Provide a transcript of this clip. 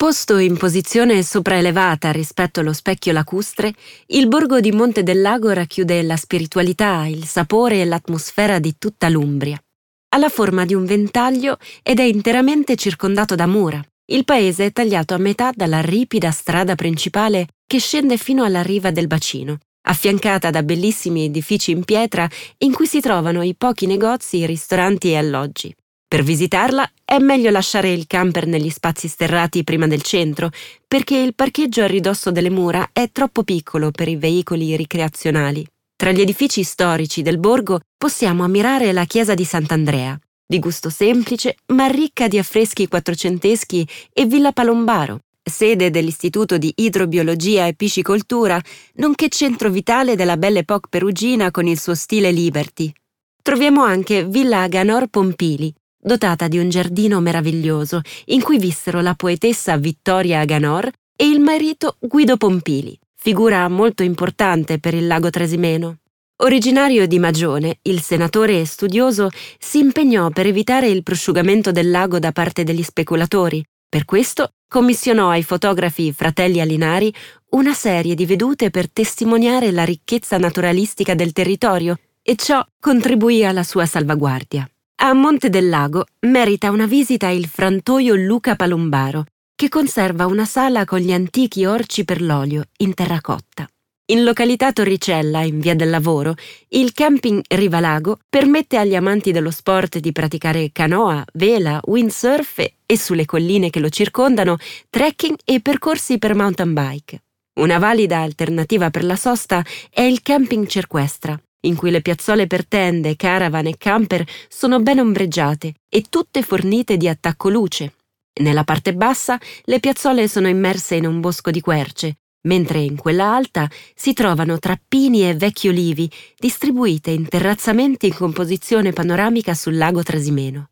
Posto in posizione sopraelevata rispetto allo specchio lacustre, il borgo di Monte del Lago racchiude la spiritualità, il sapore e l'atmosfera di tutta l'Umbria. Ha la forma di un ventaglio ed è interamente circondato da mura. Il paese è tagliato a metà dalla ripida strada principale che scende fino alla riva del bacino, affiancata da bellissimi edifici in pietra in cui si trovano i pochi negozi, ristoranti e alloggi. Per visitarla è meglio lasciare il camper negli spazi sterrati prima del centro, perché il parcheggio a ridosso delle mura è troppo piccolo per i veicoli ricreazionali. Tra gli edifici storici del borgo possiamo ammirare la chiesa di Sant'Andrea, di gusto semplice ma ricca di affreschi quattrocenteschi, e Villa Palombaro, sede dell'Istituto di Idrobiologia e Piscicoltura, nonché centro vitale della Belle Époque perugina con il suo stile liberty. Troviamo anche Villa Aganor Pompili, dotata di un giardino meraviglioso in cui vissero la poetessa Vittoria Aganor e il marito Guido Pompili, figura molto importante per il lago Trasimeno. Originario di Magione, il senatore e studioso si impegnò per evitare il prosciugamento del lago da parte degli speculatori. Per questo commissionò ai fotografi fratelli Alinari una serie di vedute per testimoniare la ricchezza naturalistica del territorio e ciò contribuì alla sua salvaguardia. A Monte del Lago merita una visita il frantoio Luca Palombaro, che conserva una sala con gli antichi orci per l'olio in terracotta. In località Torricella, in via del lavoro, il camping Rivalago permette agli amanti dello sport di praticare canoa, vela, windsurf e sulle colline che lo circondano, trekking e percorsi per mountain bike. Una valida alternativa per la sosta è il camping Cerquestra, in cui le piazzole per tende, caravan e camper sono ben ombreggiate e tutte fornite di attacco luce. Nella parte bassa le piazzole sono immerse in un bosco di querce, mentre in quella alta si trovano trappini e vecchi olivi distribuite in terrazzamenti in composizione panoramica sul lago Trasimeno.